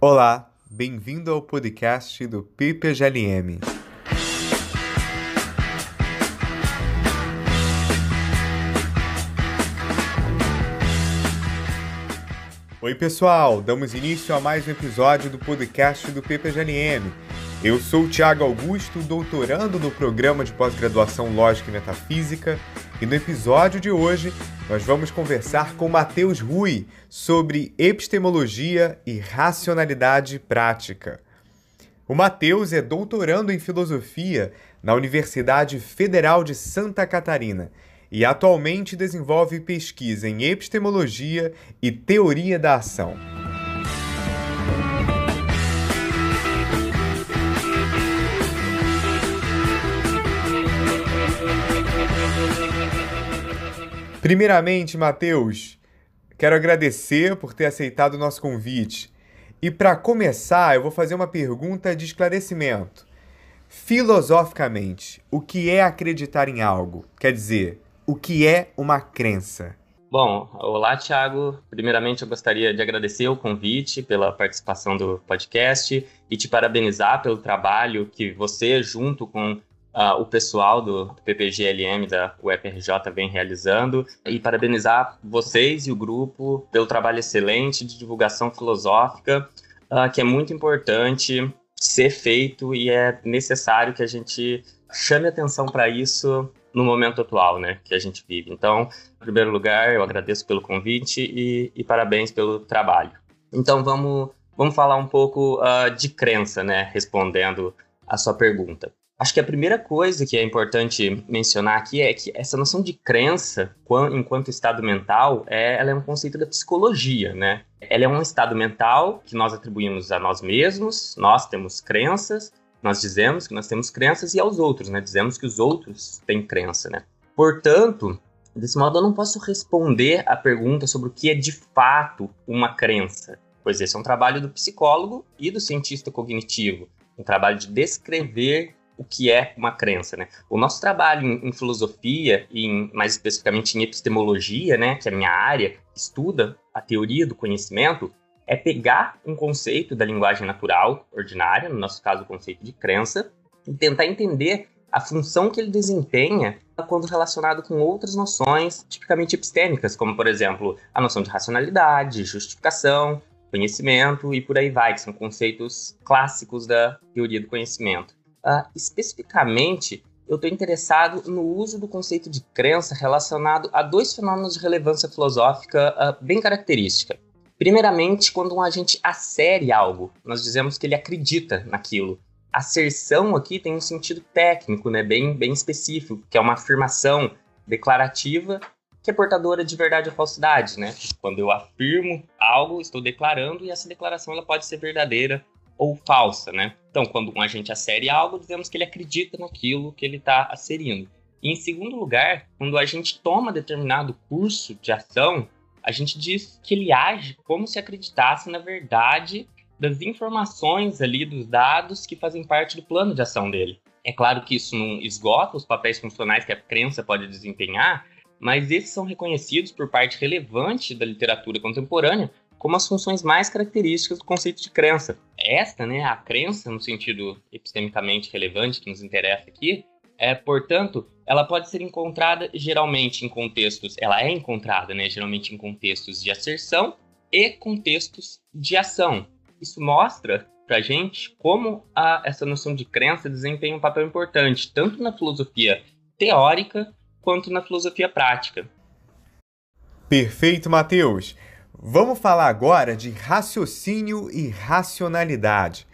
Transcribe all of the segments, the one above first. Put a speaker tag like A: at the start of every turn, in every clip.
A: Olá, bem-vindo ao podcast do PPGLM. Oi, pessoal! Damos início a mais um episódio do podcast do PPGLM. Eu sou o Thiago Augusto, doutorando no programa de pós-graduação Lógica e Metafísica, e no episódio de hoje nós vamos conversar com Matheus Rui sobre epistemologia e racionalidade prática. O Matheus é doutorando em filosofia na Universidade Federal de Santa Catarina e atualmente desenvolve pesquisa em epistemologia e teoria da ação. Primeiramente, Matheus, quero agradecer por ter aceitado o nosso convite. E para começar, eu vou fazer uma pergunta de esclarecimento. Filosoficamente, o que é acreditar em algo? Quer dizer, o que é uma crença?
B: Bom, olá, Thiago. Primeiramente, eu gostaria de agradecer o convite pela participação do podcast e te parabenizar pelo trabalho que você, junto com uh, o pessoal do PPGLM da UFRJ vem realizando e parabenizar vocês e o grupo pelo trabalho excelente de divulgação filosófica, uh, que é muito importante ser feito e é necessário que a gente chame atenção para isso no momento atual, né, que a gente vive. Então, em primeiro lugar, eu agradeço pelo convite e, e parabéns pelo trabalho. Então, vamos, vamos falar um pouco uh, de crença, né, respondendo a sua pergunta. Acho que a primeira coisa que é importante mencionar aqui é que essa noção de crença, enquanto estado mental, é, ela é um conceito da psicologia, né? Ela é um estado mental que nós atribuímos a nós mesmos, nós temos crenças, nós dizemos que nós temos crenças e aos outros, né? Dizemos que os outros têm crença, né? Portanto, desse modo eu não posso responder a pergunta sobre o que é de fato uma crença, pois esse é um trabalho do psicólogo e do cientista cognitivo, um trabalho de descrever o que é uma crença, né? O nosso trabalho em, em filosofia e em, mais especificamente em epistemologia, né, que é a minha área, estuda a teoria do conhecimento, é pegar um conceito da linguagem natural ordinária, no nosso caso o conceito de crença, e tentar entender a função que ele desempenha quando relacionado com outras noções tipicamente epistêmicas, como por exemplo a noção de racionalidade, justificação, conhecimento e por aí vai, que são conceitos clássicos da teoria do conhecimento. Uh, especificamente, eu estou interessado no uso do conceito de crença relacionado a dois fenômenos de relevância filosófica uh, bem característica. Primeiramente, quando um agente assere algo, nós dizemos que ele acredita naquilo. Asserção aqui tem um sentido técnico, né, bem, bem específico, que é uma afirmação declarativa que é portadora de verdade ou falsidade, né? Quando eu afirmo algo, estou declarando e essa declaração ela pode ser verdadeira ou falsa, né? Então, quando um agente assere algo, dizemos que ele acredita naquilo que ele está asserindo. E em segundo lugar, quando a gente toma determinado curso de ação, a gente diz que ele age como se acreditasse na verdade das informações ali, dos dados que fazem parte do plano de ação dele. É claro que isso não esgota os papéis funcionais que a crença pode desempenhar, mas esses são reconhecidos por parte relevante da literatura contemporânea como as funções mais características do conceito de crença. Esta, né, a crença, no sentido epistemicamente relevante que nos interessa aqui, é, portanto, ela pode ser encontrada geralmente em contextos, ela é encontrada, né, geralmente em contextos de asserção e contextos de ação. Isso mostra para gente como a, essa noção de crença desempenha um papel importante, tanto na filosofia teórica quanto na filosofia prática.
A: Perfeito, Matheus. Vamos falar agora de raciocínio e racionalidade.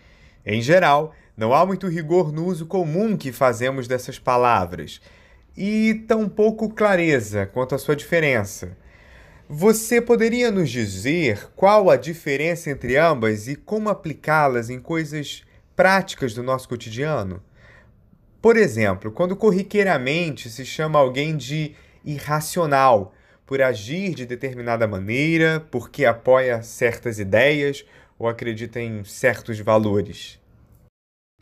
A: Em geral, não há muito rigor no uso comum que fazemos dessas palavras e tão pouco clareza quanto à sua diferença. Você poderia nos dizer qual a diferença entre ambas e como aplicá-las em coisas práticas do nosso cotidiano? Por exemplo, quando corriqueiramente se chama alguém de irracional por agir de determinada maneira, porque apoia certas ideias ou acredita em certos valores?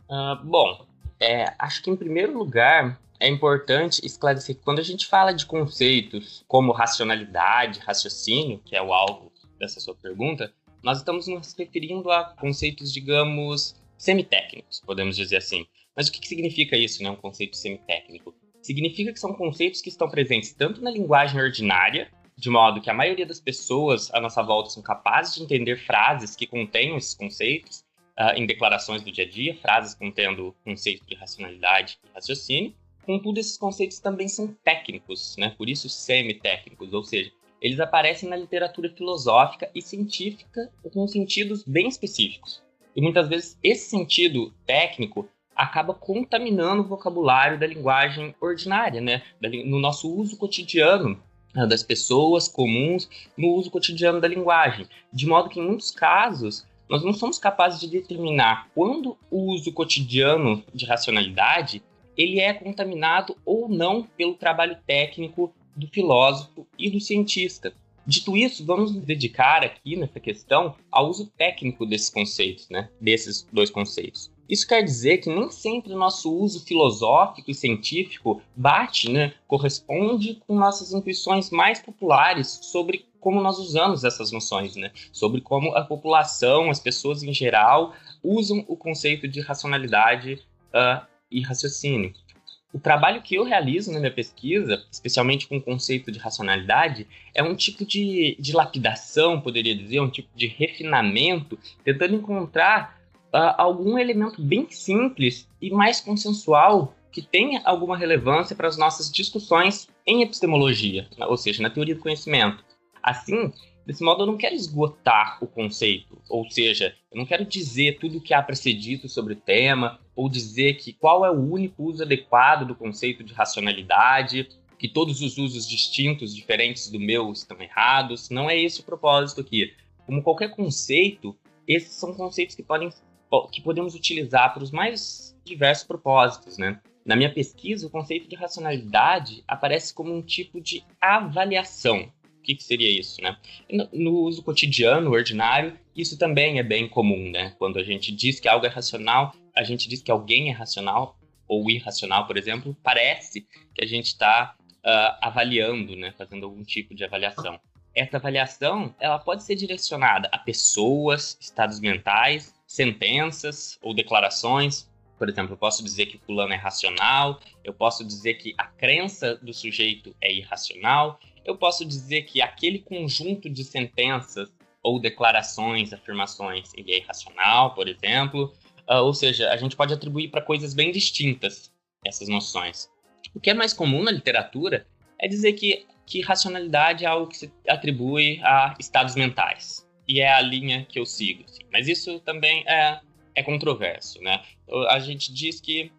B: Uh, bom, é, acho que em primeiro lugar é importante esclarecer que quando a gente fala de conceitos como racionalidade, raciocínio, que é o alvo dessa sua pergunta, nós estamos nos referindo a conceitos, digamos, semitécnicos, podemos dizer assim. Mas o que, significa isso, né, um conceito semitécnico? Significa que são conceitos que estão presentes tanto na linguagem ordinária, de modo que a maioria das pessoas à nossa volta são capazes de entender frases que contenham esses conceitos uh, em declarações do dia a dia, frases contendo conceitos de racionalidade e raciocínio. Contudo, esses conceitos também são técnicos, né? por isso semi-técnicos, ou seja, eles aparecem na literatura filosófica e científica com sentidos bem específicos. E muitas vezes esse sentido técnico acaba contaminando o vocabulário da linguagem ordinária, né? no nosso uso cotidiano né, das pessoas comuns, no uso cotidiano da linguagem. De modo que, em muitos casos, nós não somos capazes de determinar quando o uso cotidiano de racionalidade ele é contaminado ou não pelo trabalho técnico do filósofo e do cientista. Dito isso, vamos nos dedicar aqui nessa questão ao uso técnico desses conceitos, né? Desses dois conceitos. Isso quer dizer que nem sempre o nosso uso filosófico e científico bate, né, corresponde com nossas intuições mais populares sobre como nós usamos essas noções, né? Sobre como a população, as pessoas em geral, usam o conceito de racionalidade uh, e raciocínio. O trabalho que eu realizo na minha pesquisa, especialmente com o conceito de racionalidade, é um tipo de, de lapidação, poderia dizer, um tipo de refinamento, tentando encontrar uh, algum elemento bem simples e mais consensual que tenha alguma relevância para as nossas discussões em epistemologia, ou seja, na teoria do conhecimento. Assim, desse modo, eu não quero esgotar o conceito, ou seja, eu não quero dizer tudo o que há para ser dito sobre o tema, ou dizer que qual é o único uso adequado do conceito de racionalidade, que todos os usos distintos, diferentes do meu, estão errados. Não é esse o propósito aqui. Como qualquer conceito, esses são conceitos que, podem, que podemos utilizar para os mais diversos propósitos, né? Na minha pesquisa, o conceito de racionalidade aparece como um tipo de avaliação. O que, que seria isso, né? No, no, uso cotidiano, ordinário, isso também é bem comum, né? Quando a gente diz que algo é racional, a gente diz que alguém é racional ou irracional, por exemplo, parece que a gente está uh, ah, avaliando, né? Fazendo algum tipo de avaliação. Essa avaliação, ela pode ser direcionada a pessoas, estados mentais, sentenças ou declarações. Por exemplo, eu posso dizer que fulano é racional, eu posso dizer que a crença do sujeito é irracional, eu posso dizer que aquele conjunto de sentenças ou declarações, afirmações, ele é irracional, por exemplo. Uh, ou seja, a gente pode atribuir para coisas bem distintas essas noções. O que é mais comum na literatura é dizer que, que racionalidade é algo que se atribui a estados mentais. E é a linha que eu sigo. Assim. Mas isso também é, é controverso. Né? A gente diz que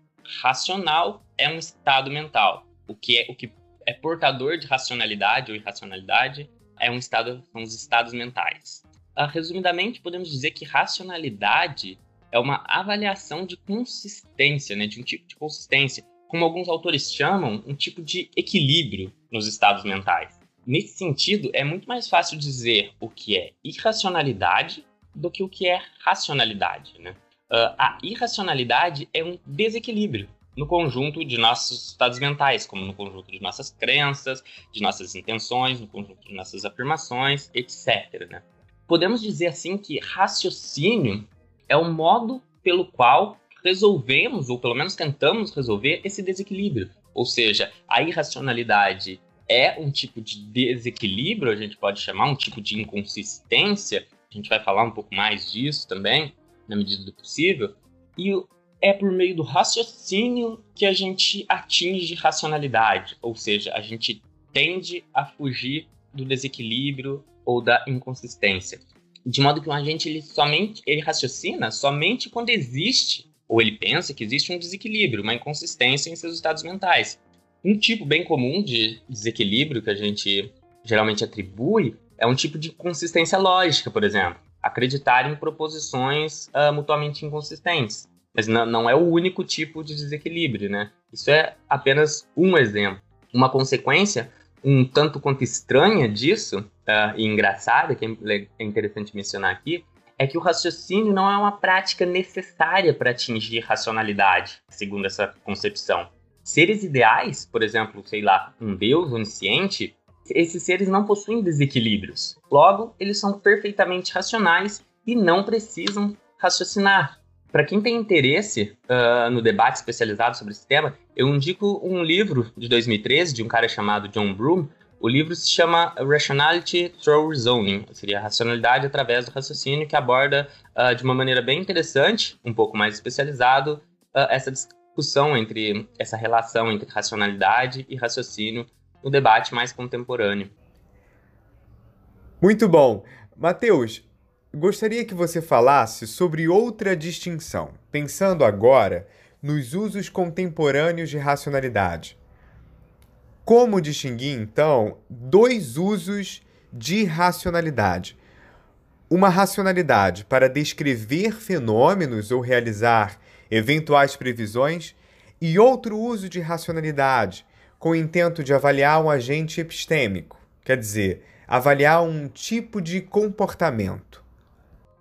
B: racional é um estado mental. O que é, o que é portador de racionalidade ou irracionalidade é um estado, são os estados mentais. Uh, resumidamente, podemos dizer que racionalidade é uma avaliação de consistência, né, de um tipo de consistência, como alguns autores chamam, um tipo de equilíbrio nos estados mentais. Nesse sentido, é muito mais fácil dizer o que é irracionalidade do que o que é racionalidade. Né? Uh, a irracionalidade é um desequilíbrio no conjunto de nossos estados mentais, como no conjunto de nossas crenças, de nossas intenções, no conjunto de nossas afirmações, etc. Né? Podemos dizer assim que raciocínio é o modo pelo qual resolvemos, ou pelo menos tentamos resolver, esse desequilíbrio. Ou seja, a irracionalidade é um tipo de desequilíbrio, a gente pode chamar um tipo de inconsistência, a gente vai falar um pouco mais disso também, na medida do possível. E é por meio do raciocínio que a gente atinge racionalidade, ou seja, a gente tende a fugir do desequilíbrio ou da inconsistência de modo que o agente ele somente ele raciocina somente quando existe ou ele pensa que existe um desequilíbrio, uma inconsistência em seus estados mentais. Um tipo bem comum de desequilíbrio que a gente geralmente atribui é um tipo de consistência lógica, por exemplo, acreditar em proposições uh, mutuamente inconsistentes. Mas não, é o único tipo de desequilíbrio, né? Isso é apenas um exemplo. Uma consequência um tanto quanto estranha disso, uh, e engraçada, que é, é interessante mencionar aqui, é que o raciocínio não é uma prática necessária para atingir racionalidade, segundo essa concepção. Seres ideais, por exemplo, sei lá, um Deus onisciente, Esses seres não possuem desequilíbrios. Logo, eles são perfeitamente racionais e não precisam raciocinar. Para quem tem interesse uh, no debate especializado sobre esse tema, eu indico um livro de 2013 de um cara chamado John Broome. O livro se chama Rationality Through Reasoning, seria racionalidade através do raciocínio, que aborda uh, de uma maneira bem interessante, um pouco mais especializado, uh, essa discussão entre essa relação entre racionalidade e raciocínio no debate mais contemporâneo.
A: Muito bom. Mateus, gostaria que você falasse sobre outra distinção, pensando agora nos usos contemporâneos de racionalidade. Como distinguir, então, dois usos de racionalidade? Uma racionalidade para descrever fenômenos ou realizar eventuais previsões, e outro uso de racionalidade com o intento de avaliar um agente epistêmico, quer dizer, avaliar um tipo de comportamento.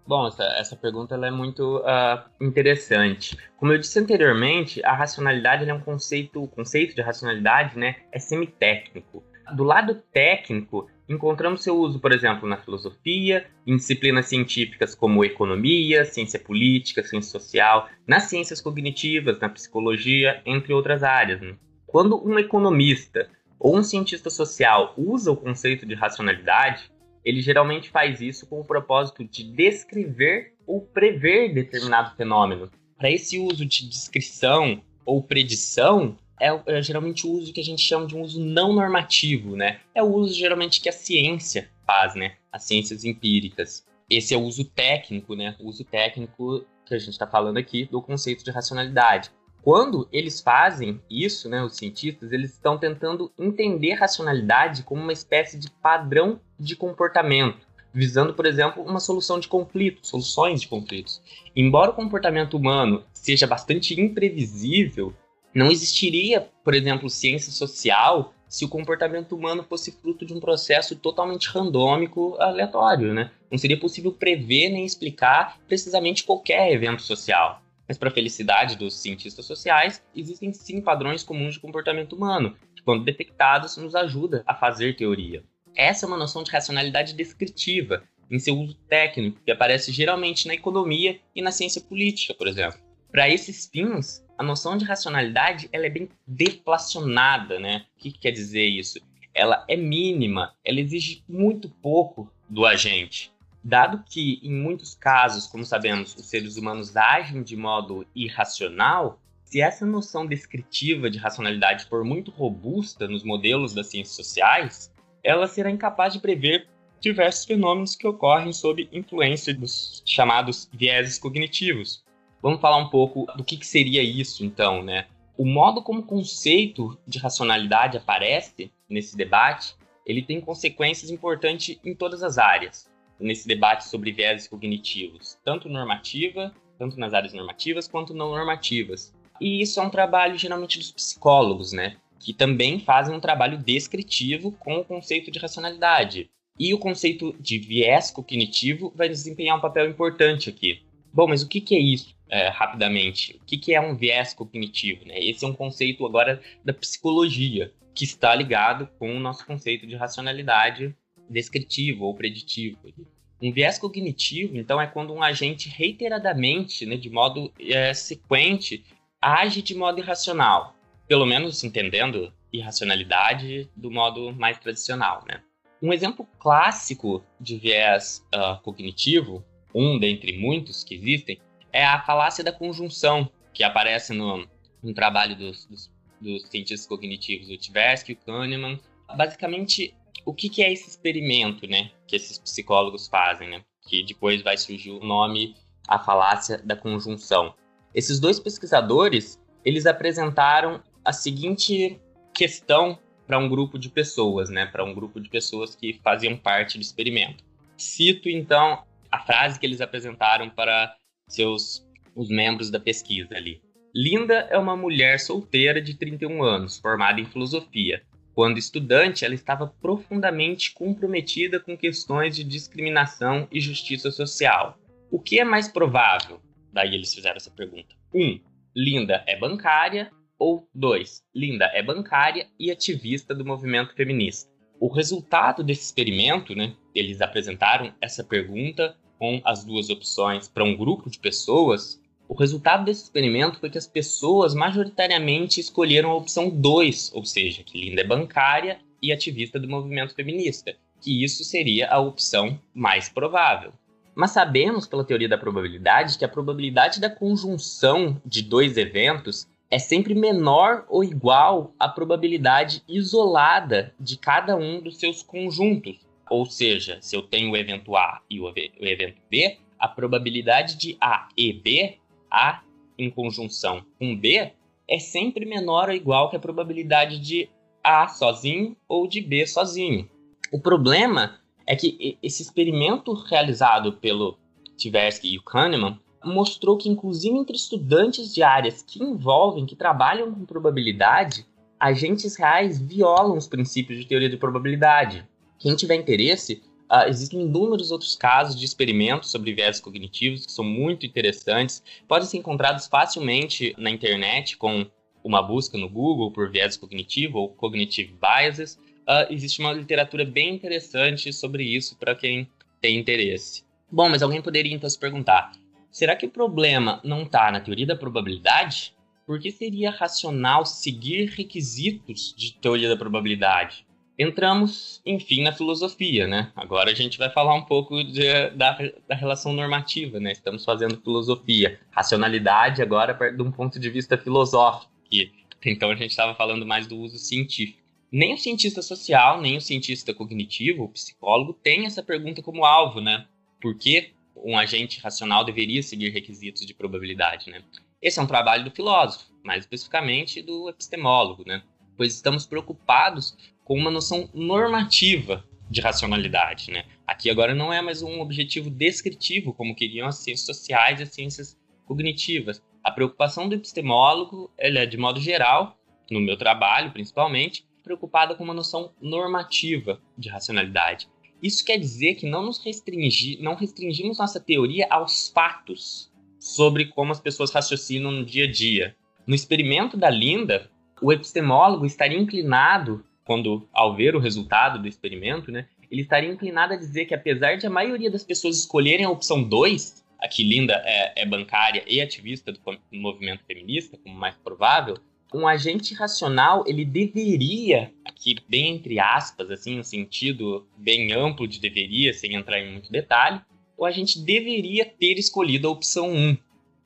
B: Bom, essa, essa pergunta é muito uh, interessante. Como eu disse anteriormente, a racionalidade é um conceito, o conceito de racionalidade né, é semitécnico. Do lado técnico, encontramos seu uso, por exemplo, na filosofia, em disciplinas científicas como economia, ciência política, ciência social, nas ciências cognitivas, na psicologia, entre outras áreas. Né? Quando um economista ou um cientista social usa o conceito de racionalidade, ele geralmente faz isso com o propósito de descrever ou prever determinado fenômeno. Para esse uso de descrição ou predição, é, é, geralmente o uso que a gente chama de um uso não normativo, né? É o uso geralmente que a ciência faz, né? As ciências empíricas. Esse é o uso técnico, né? O uso técnico que a gente está falando aqui do conceito de racionalidade. Quando eles fazem isso, né, os cientistas, eles estão tentando entender racionalidade como uma espécie de padrão de comportamento, visando, por exemplo, uma solução de conflitos, soluções de conflitos. Embora o comportamento humano seja bastante imprevisível, não existiria, por exemplo, ciência social se o comportamento humano fosse fruto de um processo totalmente randômico, aleatório, né? Não seria possível prever nem explicar precisamente qualquer evento social. Mas, para a felicidade dos cientistas sociais, existem sim padrões comuns de comportamento humano, que, quando detectados, nos ajuda a fazer teoria. Essa é uma noção de racionalidade descritiva, em seu uso técnico, que aparece geralmente na economia e na ciência política, por exemplo. Para esses fins, a noção de racionalidade ela é bem deflacionada, né? O que, que quer dizer isso? Ela é mínima, ela exige muito pouco do agente. Dado que, em muitos casos, como sabemos, os seres humanos agem de modo irracional, se essa noção descritiva de racionalidade for muito robusta nos modelos das ciências sociais, ela será incapaz de prever diversos fenômenos que ocorrem sob influência dos chamados vieses cognitivos. Vamos falar um pouco do que, que seria isso, então, né? O modo como o conceito de racionalidade aparece nesse debate, ele tem consequências importantes em todas as áreas nesse debate sobre viéses cognitivos, tanto normativa, tanto nas áreas normativas quanto não normativas. E isso é um trabalho geralmente dos psicólogos, né? Que também fazem um trabalho descritivo com o conceito de racionalidade. E o conceito de viés cognitivo vai desempenhar um papel importante aqui. Bom, mas o que, que é isso, é, rapidamente? O que, que é um viés cognitivo? Né? Esse é um conceito agora da psicologia, que está ligado com o nosso conceito de racionalidade descritivo ou preditivo. Um viés cognitivo, então, é quando um agente reiteradamente, né, de modo é, sequente, age de modo irracional, pelo menos entendendo irracionalidade do modo mais tradicional. Né? Um exemplo clássico de viés uh, cognitivo, um dentre muitos que existem, é a falácia da conjunção, que aparece no, no trabalho dos, dos, dos cientistas cognitivos, o Tversky o Kahneman. Basicamente, o que, que é esse experimento, né, que esses psicólogos fazem, né? Que depois vai surgir o nome, a falácia da conjunção. Esses dois pesquisadores, eles apresentaram a seguinte questão para um grupo de pessoas, né, para um grupo de pessoas que faziam parte do experimento. Cito então a frase que eles apresentaram para seus os membros da pesquisa ali. Linda é uma mulher solteira de 31 anos, formada em filosofia. Quando estudante, ela estava profundamente comprometida com questões de discriminação e justiça social. O que é mais provável? Daí eles fizeram essa pergunta. 1. Um, Linda é bancária. Ou 2. Linda é bancária e ativista do movimento feminista. O resultado desse experimento, né, eles apresentaram essa pergunta com as duas opções para um grupo de pessoas. O resultado desse experimento foi que as pessoas majoritariamente escolheram a opção 2, ou seja, que Linda é bancária e ativista do movimento feminista, que isso seria a opção mais provável. Mas sabemos pela teoria da probabilidade que a probabilidade da conjunção de dois eventos é sempre menor ou igual à probabilidade isolada de cada um dos seus conjuntos. Ou seja, se eu tenho o evento A e o evento B, a probabilidade de A e B, A em conjunção com B, é sempre menor ou igual que a probabilidade de A sozinho ou de B sozinho. O problema é que esse experimento realizado pelo Tversky e o Kahneman mostrou que, inclusive entre estudantes de áreas que envolvem, que trabalham com probabilidade, agentes reais violam os princípios de teoria de probabilidade. Quem tiver interesse, uh, existem inúmeros outros casos de experimentos sobre viés cognitivos que são muito interessantes, podem ser encontrados facilmente na internet com uma busca no Google por viés cognitivo ou cognitive biases. Uh, existe uma literatura bem interessante sobre isso para quem tem interesse. Bom, mas alguém poderia então se perguntar: Será que o problema não está na teoria da probabilidade? Por que seria racional seguir requisitos de teoria da probabilidade? Entramos, enfim, na filosofia, né? Agora a gente vai falar um pouco de, da, da relação normativa, né? Estamos fazendo filosofia. Racionalidade agora de um ponto de vista filosófico, que então a gente estava falando mais do uso científico. Nem o cientista social, nem o cientista cognitivo, o psicólogo, tem essa pergunta como alvo, né? Por que um agente racional deveria seguir requisitos de probabilidade, né? Esse é um trabalho do filósofo, mais especificamente do epistemólogo, né? Pois estamos preocupados com uma noção normativa de racionalidade, né? Aqui agora não é mais um objetivo descritivo, como queriam as ciências sociais e as ciências cognitivas. A preocupação do epistemólogo, ela é de modo geral, no meu trabalho principalmente, preocupada com uma noção normativa de racionalidade. Isso quer dizer que não nos restringi, não restringimos nossa teoria aos fatos sobre como as pessoas raciocinam no dia a dia. No experimento da Linda, o epistemólogo estaria inclinado, quando ao ver o resultado do experimento, né, ele estaria inclinado a dizer que apesar de a maioria das pessoas escolherem a opção 2, aqui Linda é, é bancária e ativista do movimento feminista, como mais provável, um agente racional ele deveria, aqui bem entre aspas, assim, um sentido bem amplo de deveria, sem entrar em muito detalhe, o agente deveria ter escolhido a opção 1.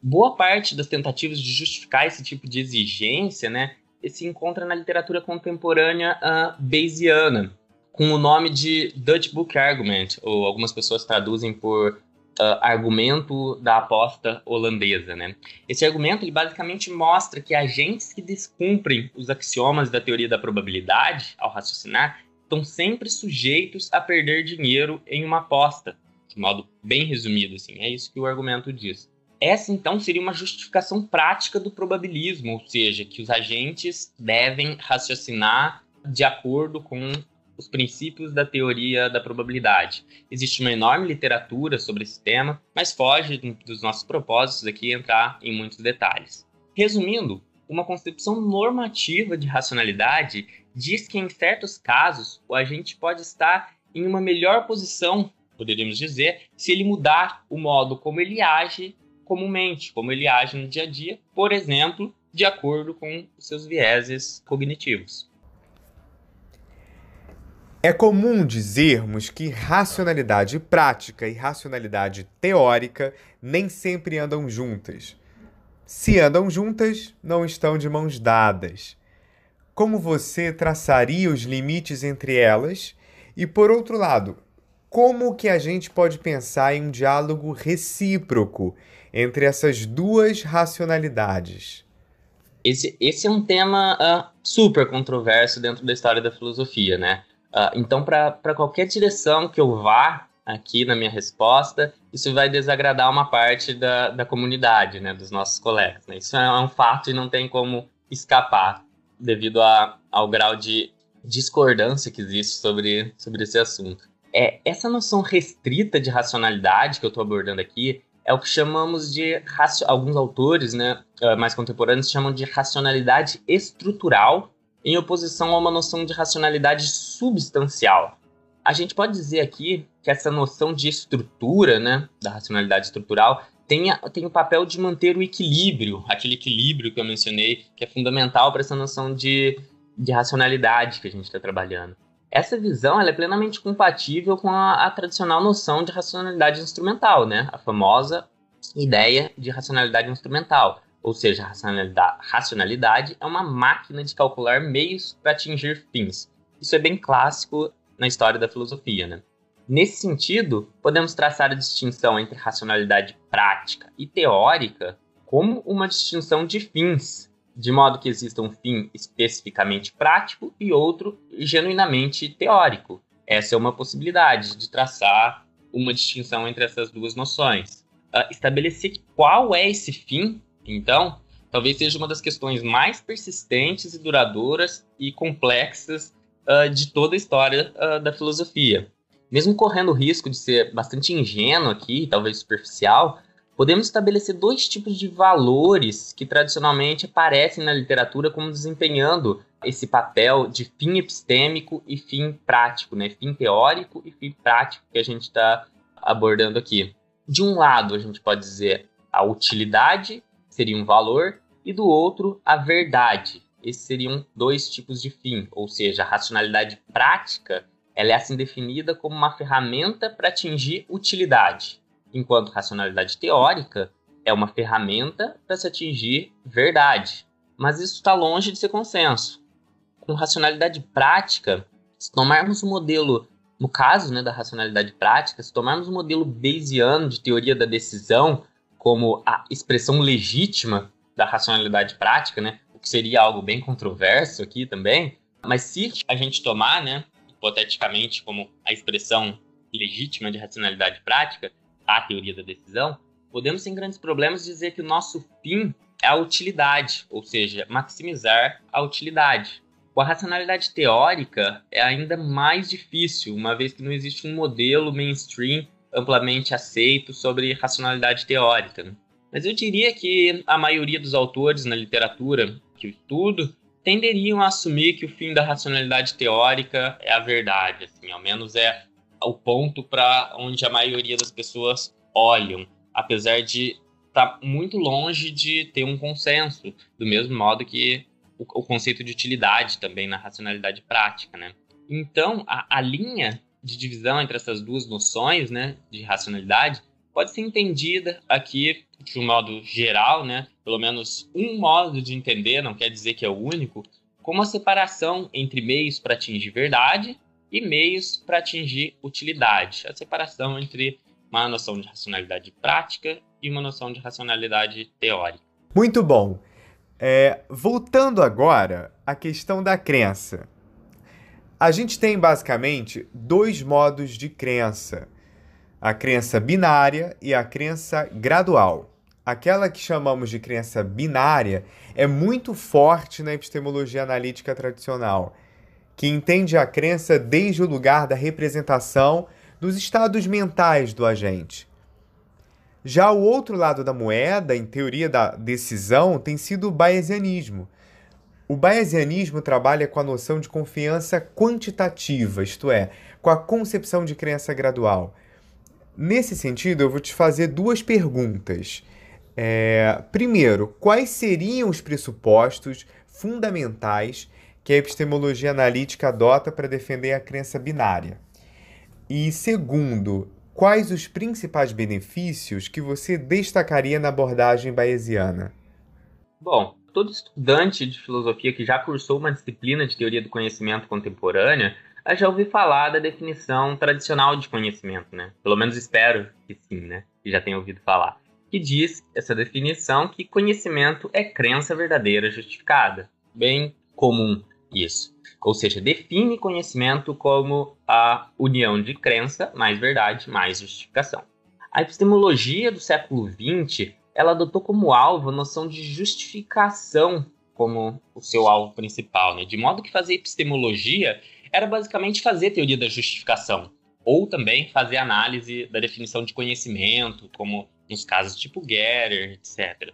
B: Boa parte das tentativas de justificar esse tipo de exigência, né, se encontra na literatura contemporânea uh, Bayesiana, com o nome de Dutch Book Argument, ou algumas pessoas traduzem por uh, argumento da aposta holandesa, né? Esse argumento ele basicamente mostra que agentes que descumprem os axiomas da teoria da probabilidade ao raciocinar estão sempre sujeitos a perder dinheiro em uma aposta, de modo bem resumido, assim. É isso que o argumento diz. Essa então seria uma justificação prática do probabilismo, ou seja, que os agentes devem raciocinar de acordo com os princípios da teoria da probabilidade. Existe uma enorme literatura sobre esse tema, mas foge dos nossos propósitos aqui entrar em muitos detalhes. Resumindo, uma concepção normativa de racionalidade diz que em certos casos o agente pode estar em uma melhor posição, poderíamos dizer, se ele mudar o modo como ele age comumente, como ele age no dia a dia, por exemplo, de acordo com seus vieses cognitivos.
A: É comum dizermos que racionalidade prática e racionalidade teórica nem sempre andam juntas. Se andam juntas, não estão de mãos dadas. Como você traçaria os limites entre elas? E por outro lado, como que a gente pode pensar em um diálogo recíproco entre essas duas racionalidades?
B: Esse, esse é um tema uh, super controverso dentro da história da filosofia, né? Uh, então, para qualquer direção que eu vá aqui na minha resposta, isso vai desagradar uma parte da, da comunidade, né, dos nossos colegas. Né? Isso é um fato e não tem como escapar devido a, ao grau de discordância que existe sobre, sobre esse assunto. É, essa noção restrita de racionalidade que eu estou abordando aqui é o que chamamos de alguns autores, né, ah, mais contemporâneos chamam de racionalidade estrutural em oposição a uma noção de racionalidade substancial. A gente pode dizer aqui que essa noção de estrutura, né, da racionalidade estrutural, tem, a, tem o papel de manter o equilíbrio, aquele equilíbrio que eu mencionei, que é fundamental para essa noção de, de racionalidade que a gente está trabalhando. Essa visão é plenamente compatível com a, a, tradicional noção de racionalidade instrumental, né? a famosa ideia de racionalidade instrumental. Ou seja, racionalidade, racionalidade é uma máquina de calcular meios para atingir fins. Isso é bem clássico na história da filosofia. Né? Nesse sentido, podemos traçar a distinção entre racionalidade prática e teórica como uma distinção de fins, de modo que exista um fim especificamente prático e outro genuinamente teórico. Essa é uma possibilidade de traçar uma distinção entre essas duas noções. Uh, estabelecer qual é esse fim, então, talvez seja uma das questões mais persistentes e duradouras e complexas uh, de toda a história uh, da filosofia. Mesmo correndo o risco de ser bastante ingênuo aqui, talvez superficial, podemos estabelecer dois tipos de valores que tradicionalmente aparecem na literatura como desempenhando esse papel de fim epistêmico e fim prático, né? Fim teórico e fim prático que a gente está abordando aqui. De um lado, a gente pode dizer a utilidade seria um valor e do outro a verdade. Esses seriam dois tipos de fim, ou seja, a racionalidade prática ela é assim definida como uma ferramenta para atingir utilidade, enquanto racionalidade teórica é uma ferramenta para se atingir verdade. Mas isso está longe de ser consenso. Com racionalidade prática, se tomarmos o modelo, no caso né, da racionalidade prática, se tomarmos o modelo Bayesiano de teoria da decisão como a expressão legítima da racionalidade prática, né, o que seria algo bem controverso aqui também, mas se a gente tomar né, hipoteticamente como a expressão legítima de racionalidade prática, a teoria da decisão, podemos sem grandes problemas dizer que o nosso fim é a utilidade, ou seja, maximizar a utilidade. Com a racionalidade teórica é ainda mais difícil, uma vez que não existe um modelo mainstream amplamente aceito sobre racionalidade teórica. Mas eu diria que a maioria dos autores na literatura que eu estudo tenderiam a assumir que o fim da racionalidade teórica é a verdade, assim, ao menos é o ponto para onde a maioria das pessoas olham, apesar de estar tá muito longe de ter um consenso, do mesmo modo que o, o conceito de utilidade também na racionalidade prática, né? Então, a, a linha de divisão entre essas duas noções, né, de racionalidade, pode ser entendida aqui de um modo geral, né, pelo menos um modo de entender, não quer dizer que é o único, como a separação entre meios para atingir verdade e meios para atingir utilidade. A separação entre uma noção de racionalidade prática e uma noção de racionalidade teórica.
A: Muito bom. É, voltando agora à questão da crença. A gente tem basicamente dois modos de crença a crença binária e a crença gradual. Aquela que chamamos de crença binária é muito forte na epistemologia analítica tradicional, que entende a crença desde o lugar da representação dos estados mentais do agente. Já o outro lado da moeda, em teoria da decisão, tem sido o bayesianismo. O bayesianismo trabalha com a noção de confiança quantitativa, isto é, com a concepção de crença gradual. Nesse sentido, eu vou te fazer duas perguntas. É, primeiro, quais seriam os pressupostos fundamentais que a epistemologia analítica adota para defender a crença binária? E segundo, quais os principais benefícios que você destacaria na abordagem bayesiana?
B: Bom, todo estudante de filosofia que já cursou uma disciplina de teoria do conhecimento contemporânea já ouvi falar da definição tradicional de conhecimento, né? Pelo menos espero que sim, né? Que já tenha ouvido falar. Que diz essa definição que conhecimento é crença verdadeira justificada. Bem comum isso. Ou seja, define conhecimento como a união de crença mais verdade mais justificação. A epistemologia do século XX ela adotou como alvo a noção de justificação como o seu alvo principal, né? de modo que fazer epistemologia era basicamente fazer teoria da justificação, ou também fazer análise da definição de conhecimento, como nos casos tipo Getter, etc.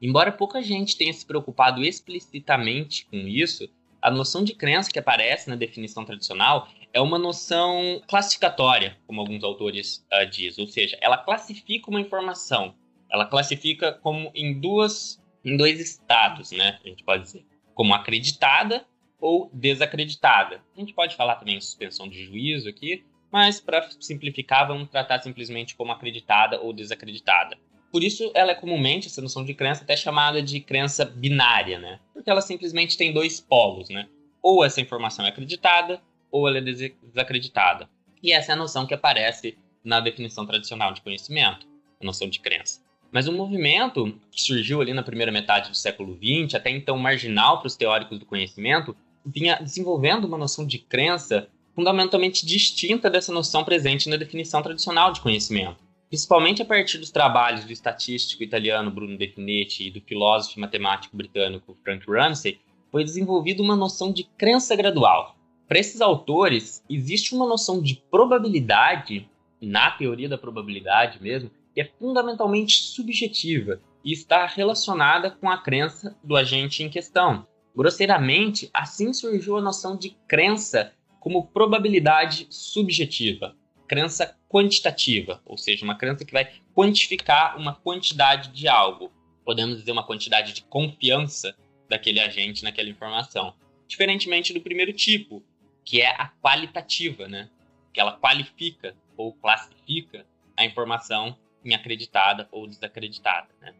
B: Embora pouca gente tenha se preocupado explicitamente com isso, a noção de crença que aparece na definição tradicional é uma noção classificatória, como alguns autores uh, dizem, ou seja, ela classifica uma informação, ela classifica como em duas, em dois estados, né? A gente pode dizer, como acreditada ou desacreditada. A gente pode falar também em suspensão de juízo aqui, mas para simplificar, vamos tratar simplesmente como acreditada ou desacreditada. Por isso, ela é comumente, essa noção de crença, até chamada de crença binária, né? Porque ela simplesmente tem dois polos, né? Ou essa informação é acreditada, ou ela é desacreditada. E essa é a noção que aparece na definição tradicional de conhecimento, a noção de crença. Mas um movimento que surgiu ali na primeira metade do século XX, até então marginal para os teóricos do conhecimento, vinha desenvolvendo uma noção de crença fundamentalmente distinta dessa noção presente na definição tradicional de conhecimento principalmente a partir dos trabalhos do estatístico italiano Bruno Definetti e do filósofo e matemático britânico Frank Ramsey, foi desenvolvida uma noção de crença gradual. Para esses autores, existe uma noção de probabilidade, na teoria da probabilidade mesmo, que é fundamentalmente subjetiva e está relacionada com a crença do agente em questão. Grosseiramente, assim surgiu a noção de crença como probabilidade subjetiva crença quantitativa, ou seja, uma crença que vai quantificar uma quantidade de algo. Podemos dizer uma quantidade de confiança daquele agente naquela informação. Diferentemente do primeiro tipo, que é a qualitativa, né? Que ela qualifica ou classifica a informação em acreditada ou desacreditada, né?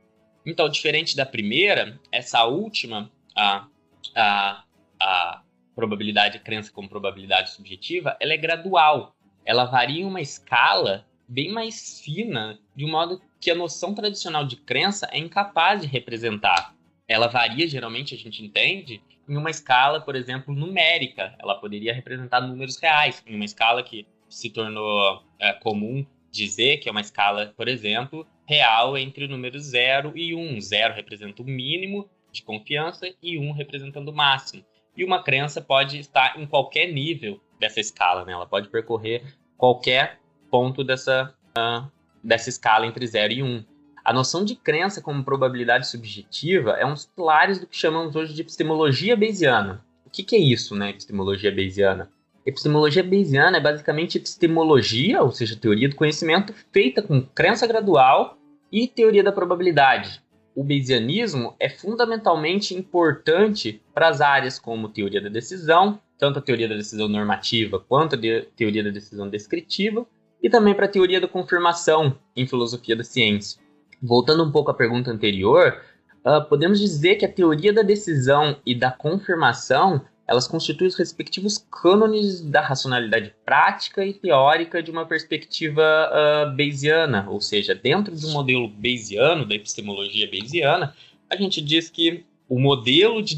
B: Então, diferente da primeira, essa última, a, a, a probabilidade, a crença como probabilidade subjetiva, ela é gradual ela varia em uma escala bem mais fina, de um modo que a noção tradicional de crença é incapaz de representar. Ela varia, geralmente, a gente entende, em uma escala, por exemplo, numérica. Ela poderia representar números reais, em uma escala que se tornou é, comum dizer que é uma escala, por exemplo, real entre o número 0 e 1. Um. 0 representa o mínimo de confiança e 1 um representando o máximo. E uma crença pode estar em qualquer nível dessa escala, né? Ela pode percorrer qualquer ponto dessa, uh, dessa escala entre 0 e 1. Um. A noção de crença como probabilidade subjetiva é um dos pilares do que chamamos hoje de epistemologia bayesiana. O que, que é isso, né, epistemologia bayesiana? Epistemologia bayesiana é basicamente epistemologia, ou seja, teoria do conhecimento, feita com crença gradual e teoria da probabilidade. O bayesianismo é fundamentalmente importante para as áreas como teoria da decisão, tanto a teoria da decisão normativa quanto a teoria da decisão descritiva, e também para a teoria da confirmação em filosofia da ciência. Voltando um pouco à pergunta anterior, uh, podemos dizer que a teoria da decisão e da confirmação elas constituem os respectivos cânones da racionalidade prática e teórica de uma perspectiva uh, bayesiana, ou seja, dentro de um modelo bayesiano, da epistemologia bayesiana, a gente diz que o modelo, de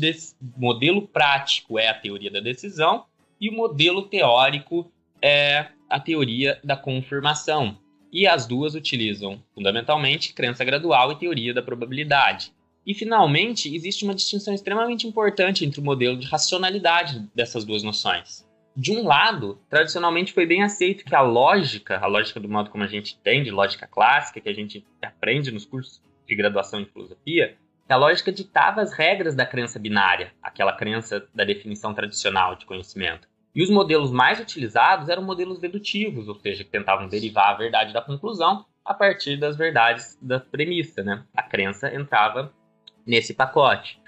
B: modelo prático é a teoria da decisão e o modelo teórico é a teoria da confirmação. E as duas utilizam, fundamentalmente, crença gradual e teoria da probabilidade. E, finalmente, existe uma distinção extremamente importante entre o modelo de racionalidade dessas duas noções. De um lado, tradicionalmente foi bem aceito que a lógica, a lógica do modo como a gente entende, lógica clássica, que a gente aprende nos cursos de graduação em filosofia, a lógica ditava as regras da crença binária, aquela crença da definição tradicional de conhecimento. E os modelos mais utilizados eram modelos dedutivos, ou seja, que tentavam derivar a verdade da conclusão a partir das verdades da premissa, né? A crença entrava nesse pacote.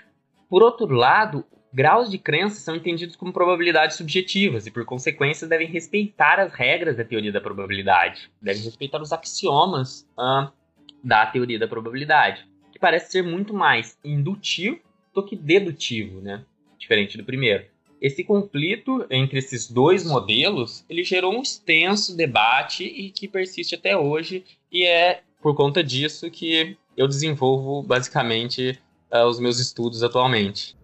B: Por outro lado, graus de crença são entendidos como probabilidades subjetivas e, por consequência, devem respeitar as regras da teoria da probabilidade, devem respeitar os axiomas uh, da teoria da probabilidade parece ser muito mais indutivo do que dedutivo, né? Diferente do primeiro. Esse conflito entre esses dois modelos, ele gerou um extenso debate e que persiste até hoje, e é por conta disso que eu desenvolvo basicamente uh, os meus estudos atualmente.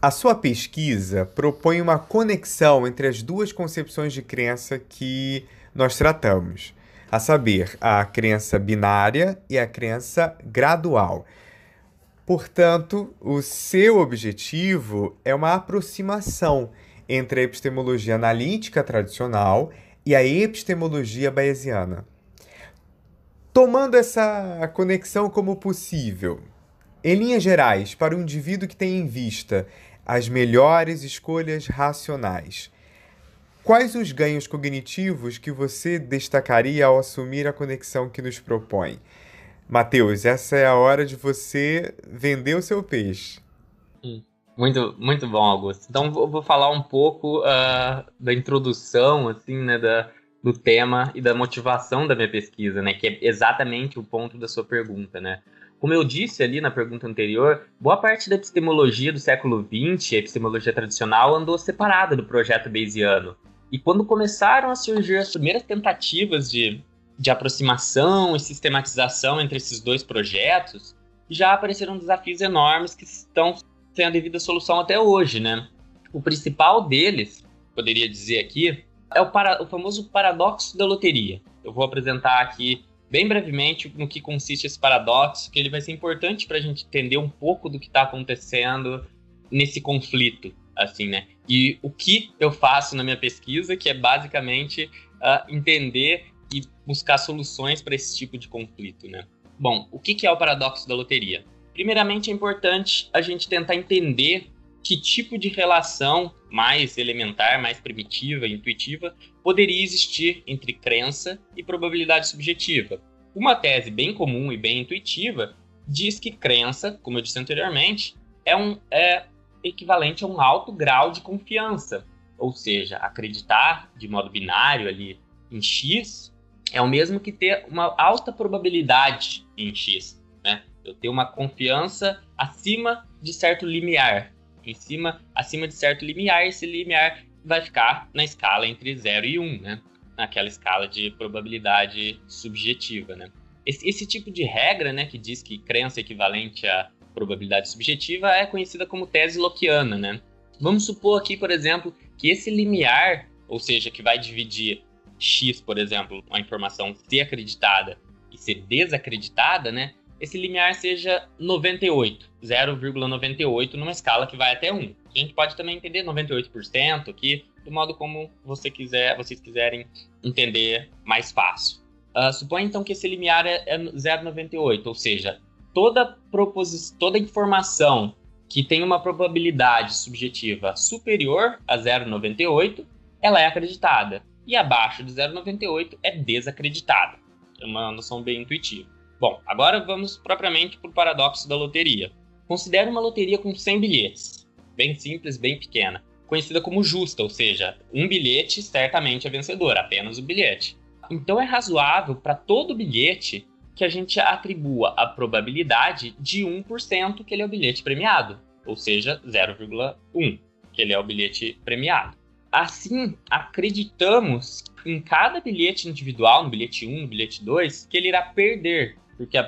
A: A sua pesquisa propõe uma conexão entre as duas concepções de crença que nós tratamos a saber, a crença binária e a crença gradual. Portanto, o seu objetivo é uma aproximação entre a epistemologia analítica tradicional e a epistemologia bayesiana. Tomando essa conexão como possível, Em linhas gerais, para o indivíduo que tem em vista as melhores escolhas racionais, quais os ganhos cognitivos que você destacaria ao assumir a conexão que nos propõe? Matheus, essa é a hora de você vender o seu peixe.
B: Hum. Muito, muito bom, Augusto. Então, vou falar um pouco uh, da introdução, assim, né, da, do tema e da motivação da minha pesquisa, né, que é exatamente o ponto da sua pergunta, né. Como eu disse ali na pergunta anterior, boa parte da epistemologia do século XX, a epistemologia tradicional, andou separada do projeto Bayesiano. E quando começaram a surgir as primeiras tentativas de, de aproximação e sistematização entre esses dois projetos, já apareceram desafios enormes que estão sem a devida solução até hoje, né? O principal deles, poderia dizer aqui, é o, para, o famoso paradoxo da loteria. Eu vou apresentar aqui bem brevemente no que consiste esse paradoxo, que ele vai ser importante para a gente entender um pouco do que está acontecendo nesse conflito, assim, né? E o que eu faço na minha pesquisa, que é basicamente uh, entender e buscar soluções para esse tipo de conflito, né? Bom, o que, que é o paradoxo da loteria? Primeiramente, é importante a gente tentar entender que tipo de relação mais elementar, mais primitiva, intuitiva, poderia existir entre crença e probabilidade subjetiva. Uma tese bem comum e bem intuitiva diz que crença, como eu disse anteriormente, é, um, é equivalente a um alto grau de confiança. Ou seja, acreditar de modo binário ali em X é o mesmo que ter uma alta probabilidade em X. Eu tenho uma confiança acima de certo limiar. Em cima, acima de certo limiar, esse limiar vai ficar na escala entre 0 e 1, um, né? Naquela escala de probabilidade subjetiva, né? Esse, esse tipo de regra, né, que diz que crença é equivalente a probabilidade subjetiva é conhecida como tese Lockeana, né? Vamos supor aqui, por exemplo, que esse limiar, ou seja, que vai dividir x, por exemplo, uma informação ser acreditada e ser desacreditada, né? Esse limiar seja 98, 0,98 numa escala que vai até 1. A gente pode também entender 98% aqui, do modo como você quiser, vocês quiserem entender mais fácil. Uh, suponha então que esse limiar é, é 0,98, ou seja, toda, toda informação que tem uma probabilidade subjetiva superior a 0,98, ela é acreditada. E abaixo de 0,98 é desacreditada. É uma noção bem intuitiva. Bom, agora vamos propriamente para o paradoxo da loteria. Considere uma loteria com 100 bilhetes, bem simples, bem pequena, conhecida como justa, ou seja, um bilhete certamente é vencedor, apenas o bilhete. Então é razoável para todo bilhete que a gente atribua a probabilidade de 1% que ele é o bilhete premiado, ou seja, 0,1 que ele é o bilhete premiado. Assim, acreditamos em cada bilhete individual, no bilhete 1, no bilhete 2, que ele irá perder porque a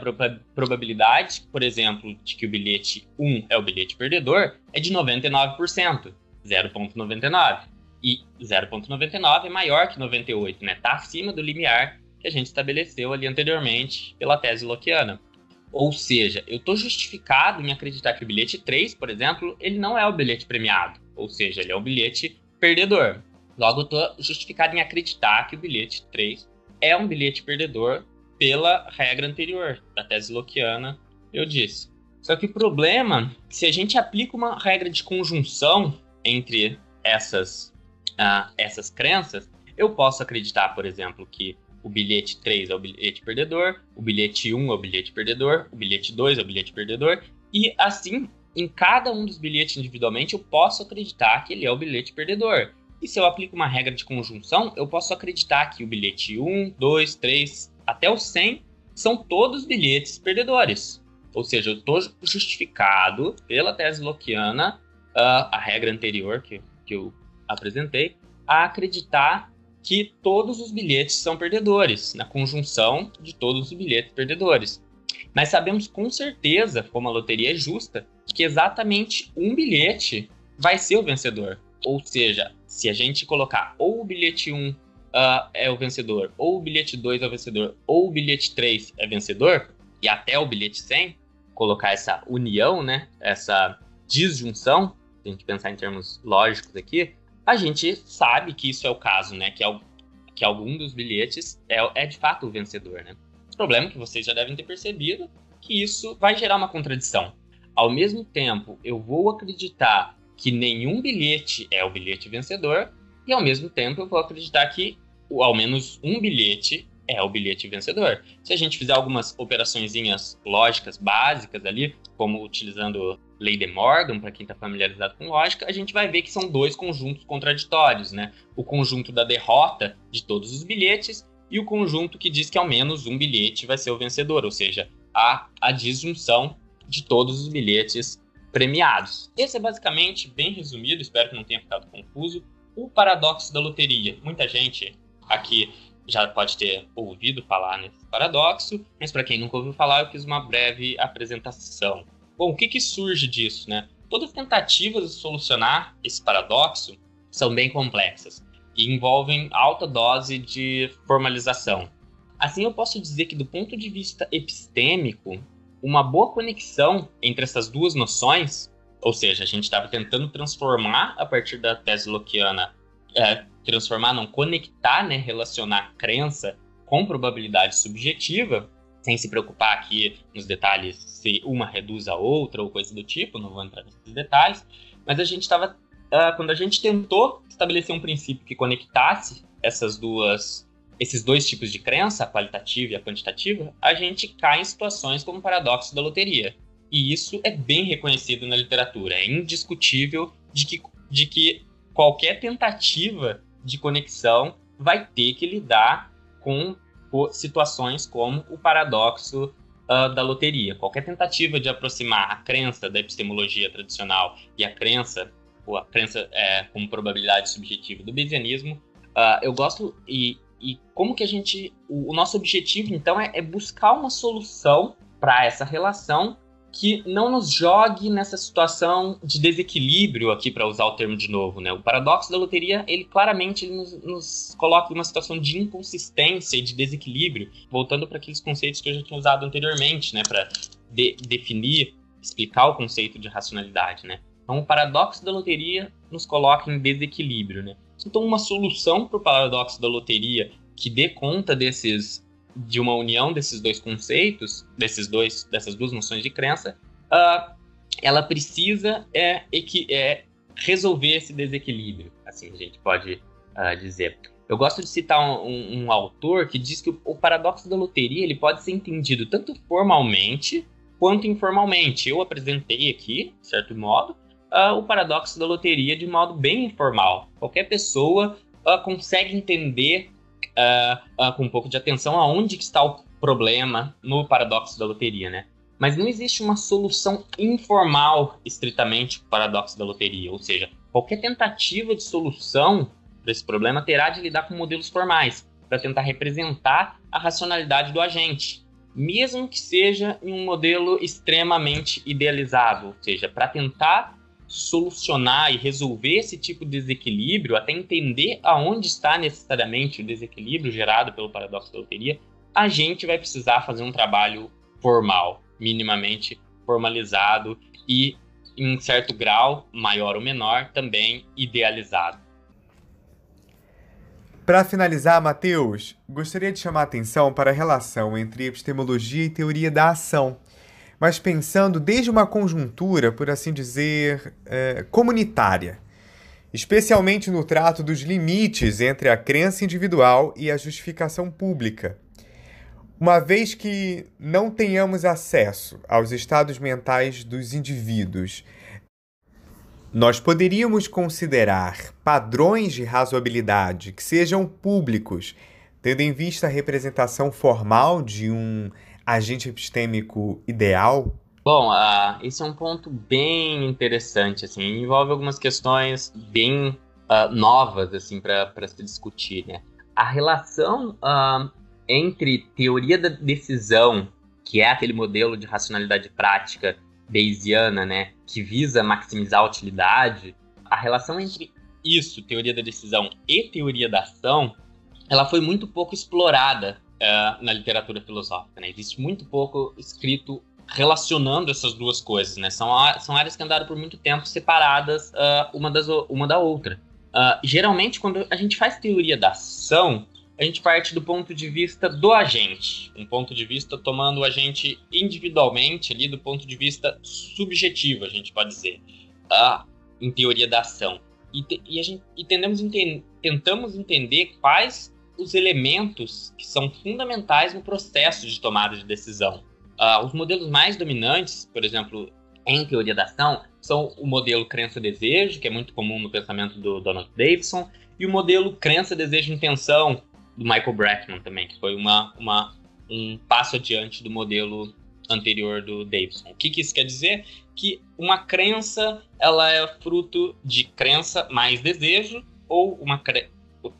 B: probabilidade, por exemplo, de que o bilhete 1 é o bilhete perdedor é de 99%, 0,99. E 0,99 é maior que 98, né? Está acima do limiar que a gente estabeleceu ali anteriormente pela tese Lockeana. Ou seja, eu estou justificado em acreditar que o bilhete 3, por exemplo, ele não é o bilhete premiado. Ou seja, ele é o bilhete perdedor. Logo, eu estou justificado em acreditar que o bilhete 3 é um bilhete perdedor pela regra anterior da tese Lockeana, eu disse. Só que o problema, se a gente aplica uma regra de conjunção entre essas, uh, essas crenças, eu posso acreditar, por exemplo, que o bilhete 3 é o bilhete perdedor, o bilhete 1 é o bilhete perdedor, o bilhete 2 é o bilhete perdedor, e assim, em cada um dos bilhetes individualmente, eu posso acreditar que ele é o bilhete perdedor. E se eu aplico uma regra de conjunção, eu posso acreditar que o bilhete 1, 2, 3, até o 100 são todos bilhetes perdedores. Ou seja, eu estou justificado pela tese Lockeana, uh, a regra anterior que, que eu apresentei, a acreditar que todos os bilhetes são perdedores, na conjunção de todos os bilhetes perdedores. Mas sabemos com certeza, como a loteria é justa, que exatamente um bilhete vai ser o vencedor. Ou seja, se a gente colocar ou o bilhete 1 uh, é o vencedor, ou o bilhete 2 é o vencedor, ou o bilhete 3 é vencedor, e até o bilhete 100, colocar essa união, né, essa disjunção, se a gente pensar em termos lógicos aqui, a gente sabe que isso é o caso, né, que, é que algum dos bilhetes é, é de fato o vencedor, né. O problema é que vocês já devem ter percebido que isso vai gerar uma contradição. ao mesmo tempo eu vou acreditar que nenhum bilhete é o bilhete vencedor, e ao mesmo tempo eu vou acreditar que ao menos um bilhete é o bilhete vencedor. Se a gente fizer algumas operações lógicas básicas ali, como utilizando lei de Morgan, para quem está familiarizado com lógica, a gente vai ver que são dois conjuntos contraditórios, né? O conjunto da derrota de todos os bilhetes e o conjunto que diz que ao menos um bilhete vai ser o vencedor, ou seja, a, a disjunção de todos os bilhetes premiados. Esse é basicamente, bem resumido, espero que não tenha ficado confuso, o paradoxo da loteria. Muita gente aqui já pode ter ouvido falar nesse paradoxo, mas para quem nunca ouviu falar, eu fiz uma breve apresentação. Bom, o que, que surge disso, né? Todas as tentativas de solucionar esse paradoxo são bem complexas e envolvem alta dose de formalização. Assim, eu posso dizer que, do ponto de vista epistêmico, uma boa conexão entre essas duas noções, ou seja, a gente estava tentando transformar a partir da tese lockeana é, transformar, não conectar, né, relacionar crença com probabilidade subjetiva, sem se preocupar aqui nos detalhes se uma reduz a outra ou coisa do tipo, não vou entrar nesses detalhes, mas a gente estava, uh, ah, quando a gente tentou estabelecer um princípio que conectasse essas duas, esses dois tipos de crença, a qualitativa e a quantitativa, a gente cai em situações como o paradoxo da loteria. E isso é bem reconhecido na literatura, é indiscutível de que, de que qualquer tentativa de conexão vai ter que lidar com situações como o paradoxo uh, da loteria. Qualquer tentativa de aproximar a crença da epistemologia tradicional e a crença, ou a crença é, como probabilidade subjetiva do Bayesianismo, uh, eu gosto e, e como que a gente, o, o nosso objetivo então é, é buscar uma solução para essa relação que não nos jogue nessa situação de desequilíbrio aqui para usar o termo de novo, né? O paradoxo da loteria, ele claramente ele nos, nos coloca em uma situação de inconsistência e de desequilíbrio, voltando para aqueles conceitos que eu já tinha usado anteriormente, né, para de, definir, explicar o conceito de racionalidade, né? Então, o paradoxo da loteria nos coloca em desequilíbrio, né? Então, uma solução para o paradoxo da loteria que dê conta desses de uma união desses dois conceitos, desses dois, dessas duas noções de crença, uh, ela precisa é, é, resolver esse desequilíbrio, assim a gente pode uh, dizer. Eu gosto de citar um, um, autor que diz que o, o paradoxo da loteria ele pode ser entendido tanto formalmente quanto informalmente. Eu apresentei aqui, de certo modo, uh, o paradoxo da loteria de modo bem informal. Qualquer pessoa uh, consegue entender uh, uh, com um pouco de atenção aonde que está o problema no paradoxo da loteria, né? Mas não existe uma solução informal, estritamente, para o paradoxo da loteria. Ou seja, qualquer tentativa de solução para esse problema terá de lidar com modelos formais, para tentar representar a racionalidade do agente, mesmo que seja em um modelo extremamente idealizado, ou seja, para tentar solucionar e resolver esse tipo de desequilíbrio, até entender aonde está necessariamente o desequilíbrio gerado pelo paradoxo da loteria, a gente vai precisar fazer um trabalho formal, minimamente formalizado e, em certo grau, maior ou menor, também idealizado.
A: Para finalizar, Matheus, gostaria de chamar a atenção para a relação entre epistemologia e teoria da ação mas pensando desde uma conjuntura, por assim dizer, é, comunitária, especialmente no trato dos limites entre a crença individual e a justificação pública. Uma vez que não tenhamos acesso aos estados mentais dos indivíduos, nós poderíamos considerar padrões de razoabilidade que sejam públicos, tendo em vista a representação formal de um agente epistêmico ideal?
B: Bom, uh, esse é um ponto bem interessante, assim, envolve algumas questões bem uh, novas, assim, para se discutir, né? A relação uh, entre teoria da decisão, que é aquele modelo de racionalidade prática bayesiana, né, que visa maximizar a utilidade, a relação entre isso, teoria da decisão, e teoria da ação, ela foi muito pouco explorada uh, na literatura filosófica. Né? Existe muito pouco escrito relacionando essas duas coisas. Né? São, são áreas que andaram por muito tempo separadas uh, uma, das, uma da outra. Uh, geralmente, quando a gente faz teoria da ação, a gente parte do ponto de vista do agente, um ponto de vista tomando o agente individualmente ali do ponto de vista subjetivo, a gente pode dizer, ah, em teoria da ação. E, te, e, a gente, e tendemos, enten, tentamos entender quais os elementos que são fundamentais no processo de tomada de decisão. Uh, os modelos mais dominantes, por exemplo, em teoria da ação, são o modelo crença-desejo, que é muito comum no pensamento do Donald Davidson, e o modelo crença-desejo-intenção, do Michael Brackman também, que foi uma, uma, um passo adiante do modelo anterior do Davidson. O que, que isso quer dizer? Que uma crença ela é fruto de crença mais desejo, ou uma cre...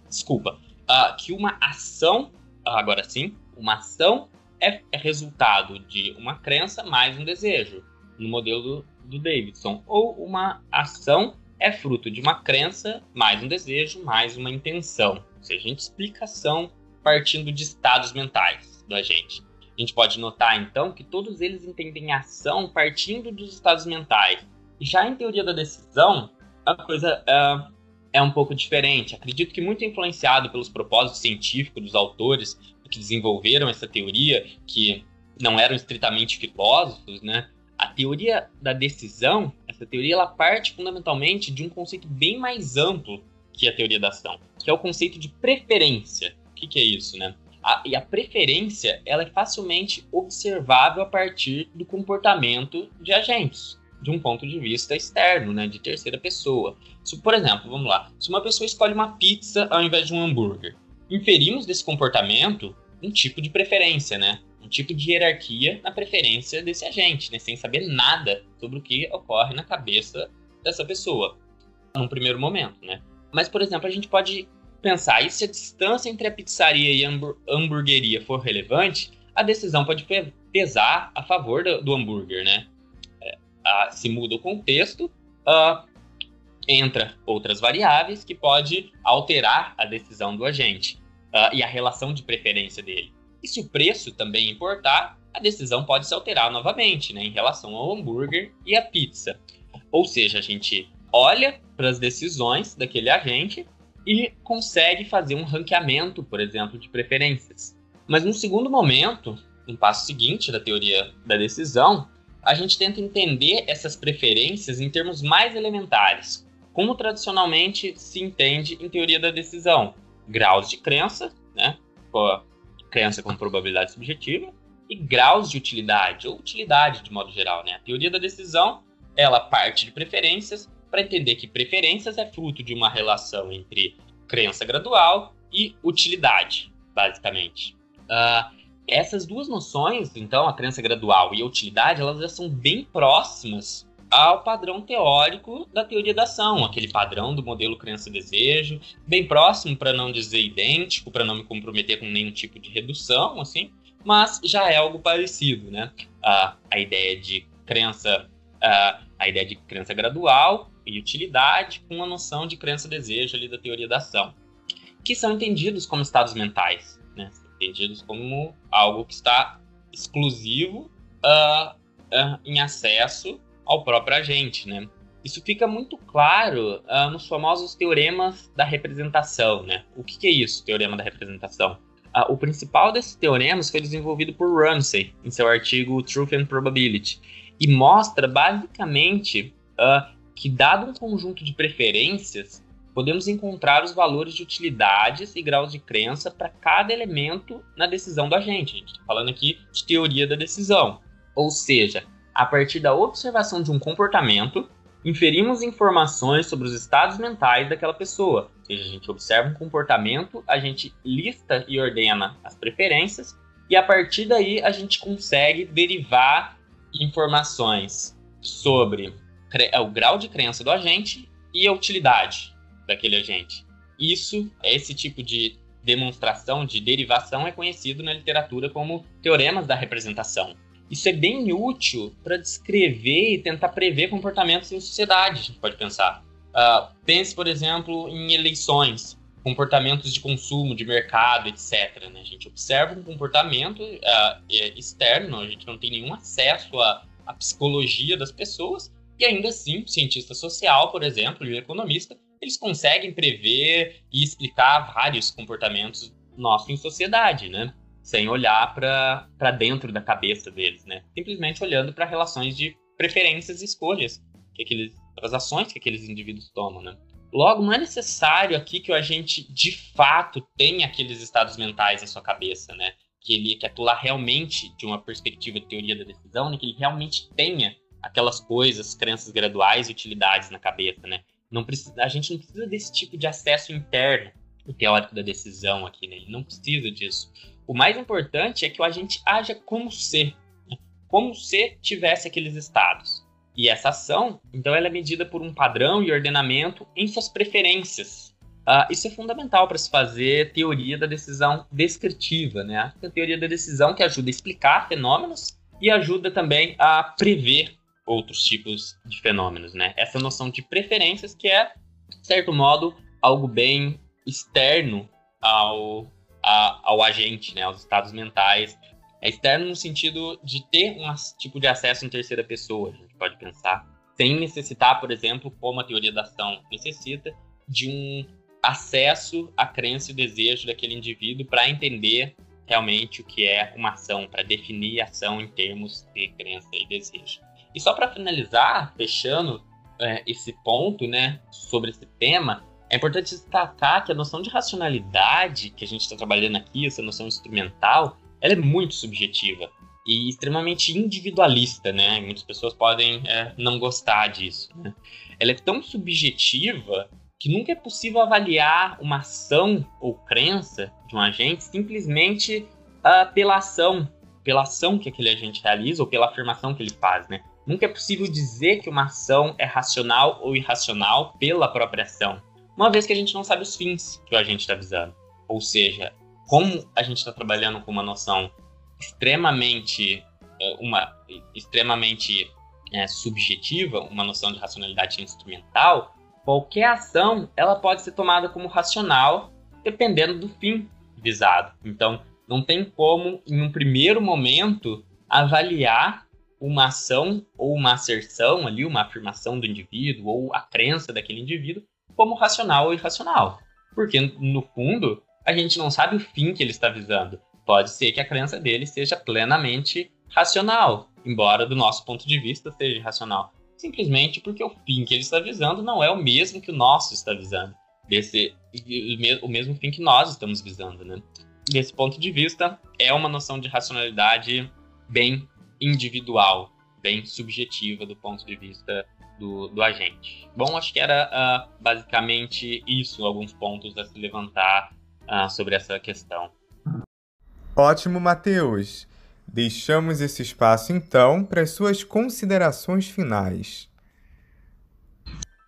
B: desculpa, uh, que uma ação, agora sim, uma ação é, é, resultado de uma crença mais um desejo, no modelo do, do Davidson, ou uma ação é fruto de uma crença mais um desejo mais uma intenção. Ou seja, a gente explica ação partindo de estados mentais do agente. A gente pode notar então que todos eles entendem ação partindo dos estados mentais. Já em teoria da decisão, a coisa uh, é um pouco diferente. Acredito que muito influenciado pelos propósitos científicos dos autores que desenvolveram essa teoria, que não eram estritamente filósofos, né? A teoria da decisão, essa teoria ela parte fundamentalmente de um conceito bem mais amplo que a teoria da ação, que é o conceito de preferência. O que, que é isso, né? A, e a preferência ela é facilmente observável a partir do comportamento de agentes de um ponto de vista externo, né, de terceira pessoa. Se, por exemplo, vamos lá, se uma pessoa escolhe uma pizza ao invés de um hambúrguer, inferimos desse comportamento um tipo de preferência, né? Um tipo de hierarquia na preferência desse agente, né? Sem saber nada sobre o que ocorre na cabeça dessa pessoa, num primeiro momento, né? Mas, por exemplo, a gente pode pensar, e se a distância entre a pizzaria e a hamburgueria for relevante, a decisão pode pesar a favor do, do hambúrguer, né? Uh, se muda o contexto, uh, entra outras variáveis que pode alterar a decisão do agente uh, e a relação de preferência dele. E se o preço também importar, a decisão pode se alterar novamente, né, em relação ao hambúrguer e à pizza. Ou seja, a gente olha para as decisões daquele agente e consegue fazer um ranqueamento, por exemplo, de preferências. Mas no segundo momento, um passo seguinte da teoria da decisão, a gente tenta entender essas preferências em termos mais elementares, como tradicionalmente se entende em teoria da decisão. Graus de crença, né? crença com probabilidade subjetiva, e graus de utilidade, ou utilidade de modo geral. Né? A teoria da decisão ela parte de preferências para entender que preferências é fruto de uma relação entre crença gradual e utilidade, basicamente. Uh, essas duas noções, então, a crença gradual e a utilidade, elas já são bem próximas ao padrão teórico da teoria da ação, aquele padrão do modelo crença-desejo, bem próximo, para não dizer idêntico, para não me comprometer com nenhum tipo de redução, assim, mas já é algo parecido, né? a a ideia de crença, a ideia de crença gradual e utilidade com a noção de crença-desejo ali da teoria da ação, que são entendidos como estados mentais? Entendidos como algo que está exclusivo uh, uh, em acesso ao próprio agente, né? Isso fica muito claro uh, nos famosos teoremas da representação, né? O que, que é isso, teorema da representação? o principal desses teoremas foi desenvolvido por Ramsey em seu artigo Truth and Probability e mostra basicamente que dado um conjunto de preferências podemos encontrar os valores de utilidades e graus de crença para cada elemento na decisão do agente. A gente está falando aqui de teoria da decisão. Ou seja, a partir da observação de um comportamento, inferimos informações sobre os estados mentais daquela pessoa. Ou seja, a gente observa um comportamento, a gente lista e ordena as preferências, e a partir daí a gente consegue derivar informações sobre o grau de crença do agente e a utilidade daquele agente. Isso, esse tipo de demonstração, de derivação, é conhecido na literatura como teoremas da representação. Isso é bem útil para descrever e tentar prever comportamentos em sociedade, a gente pode pensar. Uh, pense, por exemplo, em eleições, comportamentos de consumo, de mercado, etc. Né? A gente observa um comportamento uh, externo, a gente não tem nenhum acesso à, à psicologia das pessoas, e ainda assim, cientista social, por exemplo, e economista, eles conseguem prever e explicar vários comportamentos nosso em sociedade, né? Sem olhar para dentro da cabeça deles, né? Simplesmente olhando para relações de preferências e escolhas que aqueles, as ações que aqueles indivíduos tomam, né? Logo, não é necessário aqui que o agente de fato tenha aqueles estados mentais na sua cabeça, né? Que ele que atuar realmente de uma perspectiva de teoria da decisão, né? que ele realmente tenha aquelas coisas, crenças graduais e utilidades na cabeça, né? Não precisa, a gente não precisa desse tipo de acesso interno, o teórico da decisão aqui, né? Ele não precisa disso. O mais importante é que o agente haja como se, né? como se tivesse aqueles estados. E essa ação, então, ela é medida por um padrão e ordenamento em suas preferências. Uh, isso é fundamental para se fazer teoria da decisão descritiva, né? A teoria da decisão que ajuda a explicar fenômenos e ajuda também a prever outros tipos de fenômenos, né? Essa noção de preferências que é, de certo modo, algo bem externo ao, a, ao agente, né? Aos estados mentais é externo no sentido de ter um tipo de acesso em terceira pessoa, a gente pode pensar, sem necessitar, por exemplo, como a teoria da ação necessita, de um acesso à crença e desejo daquele indivíduo para entender realmente o que é uma ação, para definir ação em termos de crença e desejo. E só para finalizar, fechando é, esse ponto, né, sobre esse tema, é importante destacar que a noção de racionalidade que a gente está trabalhando aqui, essa noção instrumental, ela é muito subjetiva e extremamente individualista, né? Muitas pessoas podem é, não gostar disso. Né? Ela é tão subjetiva que nunca é possível avaliar uma ação ou crença de um agente simplesmente uh, pela ação, pela ação que aquele agente realiza ou pela afirmação que ele faz, né? Nunca é possível dizer que uma ação é racional ou irracional pela própria ação, uma vez que a gente não sabe os fins que o agente está visando. Ou seja, como a gente está trabalhando com uma noção extremamente é, uma extremamente é, subjetiva, uma noção de racionalidade instrumental, qualquer ação ela pode ser tomada como racional dependendo do fim visado. Então, não tem como, em um primeiro momento, avaliar uma ação ou uma asserção ali, uma afirmação do indivíduo ou a crença daquele indivíduo como racional ou irracional. Porque, no fundo, a gente não sabe o fim que ele está visando. Pode ser que a crença dele seja plenamente racional, embora do nosso ponto de vista seja racional. Simplesmente porque o fim que ele está visando não é o mesmo que o nosso está visando. Desse, o mesmo fim que nós estamos visando, né? Desse ponto de vista, é uma noção de racionalidade bem individual, bem subjetiva do ponto de vista do, do agente. Bom, acho que era uh, basicamente isso, alguns pontos a se levantar uh, sobre essa questão.
A: Ótimo, Matheus. Deixamos esse espaço então para as suas considerações finais.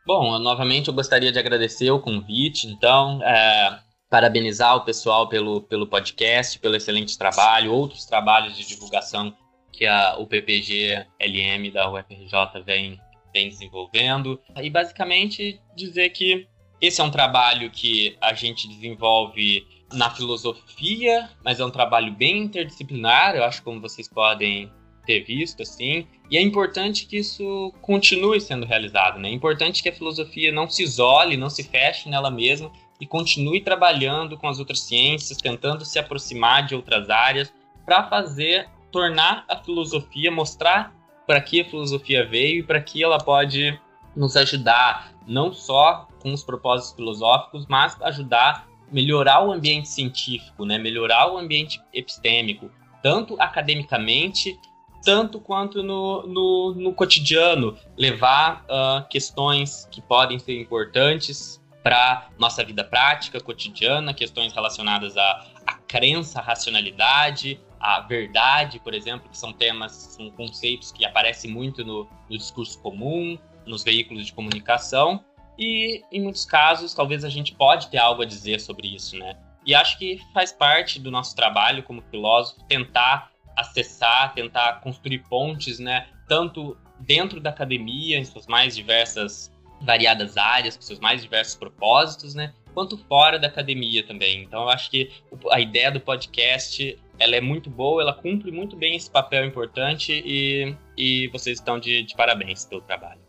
B: Bom, novamente eu gostaria de agradecer o convite, então, é, parabenizar o pessoal pelo, pelo podcast, pelo excelente trabalho, outros trabalhos de divulgação que a, o PPG LM da UFRJ vem, vem desenvolvendo. E basicamente dizer que esse é um trabalho que a gente desenvolve na filosofia, mas é um trabalho bem interdisciplinar, eu acho como vocês podem ter visto, assim, e é importante que isso continue sendo realizado, né? É importante que a filosofia não se isole, não se feche nela mesma e continue trabalhando com as outras ciências, tentando se aproximar de outras áreas para fazer, tornar a filosofia, mostrar para que a filosofia veio e para que ela pode nos ajudar não só com os propósitos filosóficos, mas ajudar a melhorar o ambiente científico, né? melhorar o ambiente epistêmico, tanto academicamente, tanto quanto no, no, no cotidiano, levar uh, questões que podem ser importantes para nossa vida prática, cotidiana, questões relacionadas à crença, à racionalidade, à verdade, por exemplo, que são temas, são conceitos que aparecem muito no, no discurso comum, nos veículos de comunicação e em muitos casos talvez a gente pode ter algo a dizer sobre isso, né? E acho que faz parte do nosso trabalho como filósofo tentar acessar, tentar construir pontes, né? Tanto dentro da academia, em suas mais diversas, variadas áreas, com seus mais diversos propósitos, né? quanto fora da academia também. Então eu acho que a ideia do podcast ela é muito boa, ela cumpre muito bem esse papel importante e, e vocês estão de, de parabéns pelo trabalho.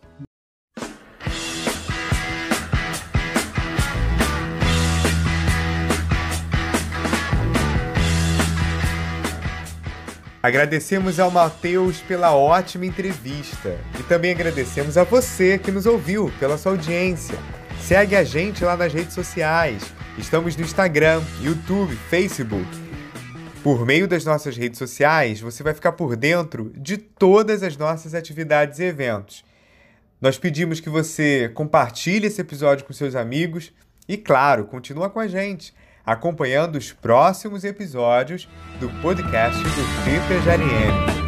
A: Agradecemos ao Matheus pela ótima entrevista e também agradecemos a você que nos ouviu pela sua audiência. Segue a gente lá nas redes sociais. Estamos no Instagram, YouTube, Facebook. Por meio das nossas redes sociais, você vai ficar por dentro de todas as nossas atividades e eventos. Nós pedimos que você compartilhe esse episódio com seus amigos e, claro, continua com a gente, acompanhando os próximos episódios do podcast do Peter Jariene.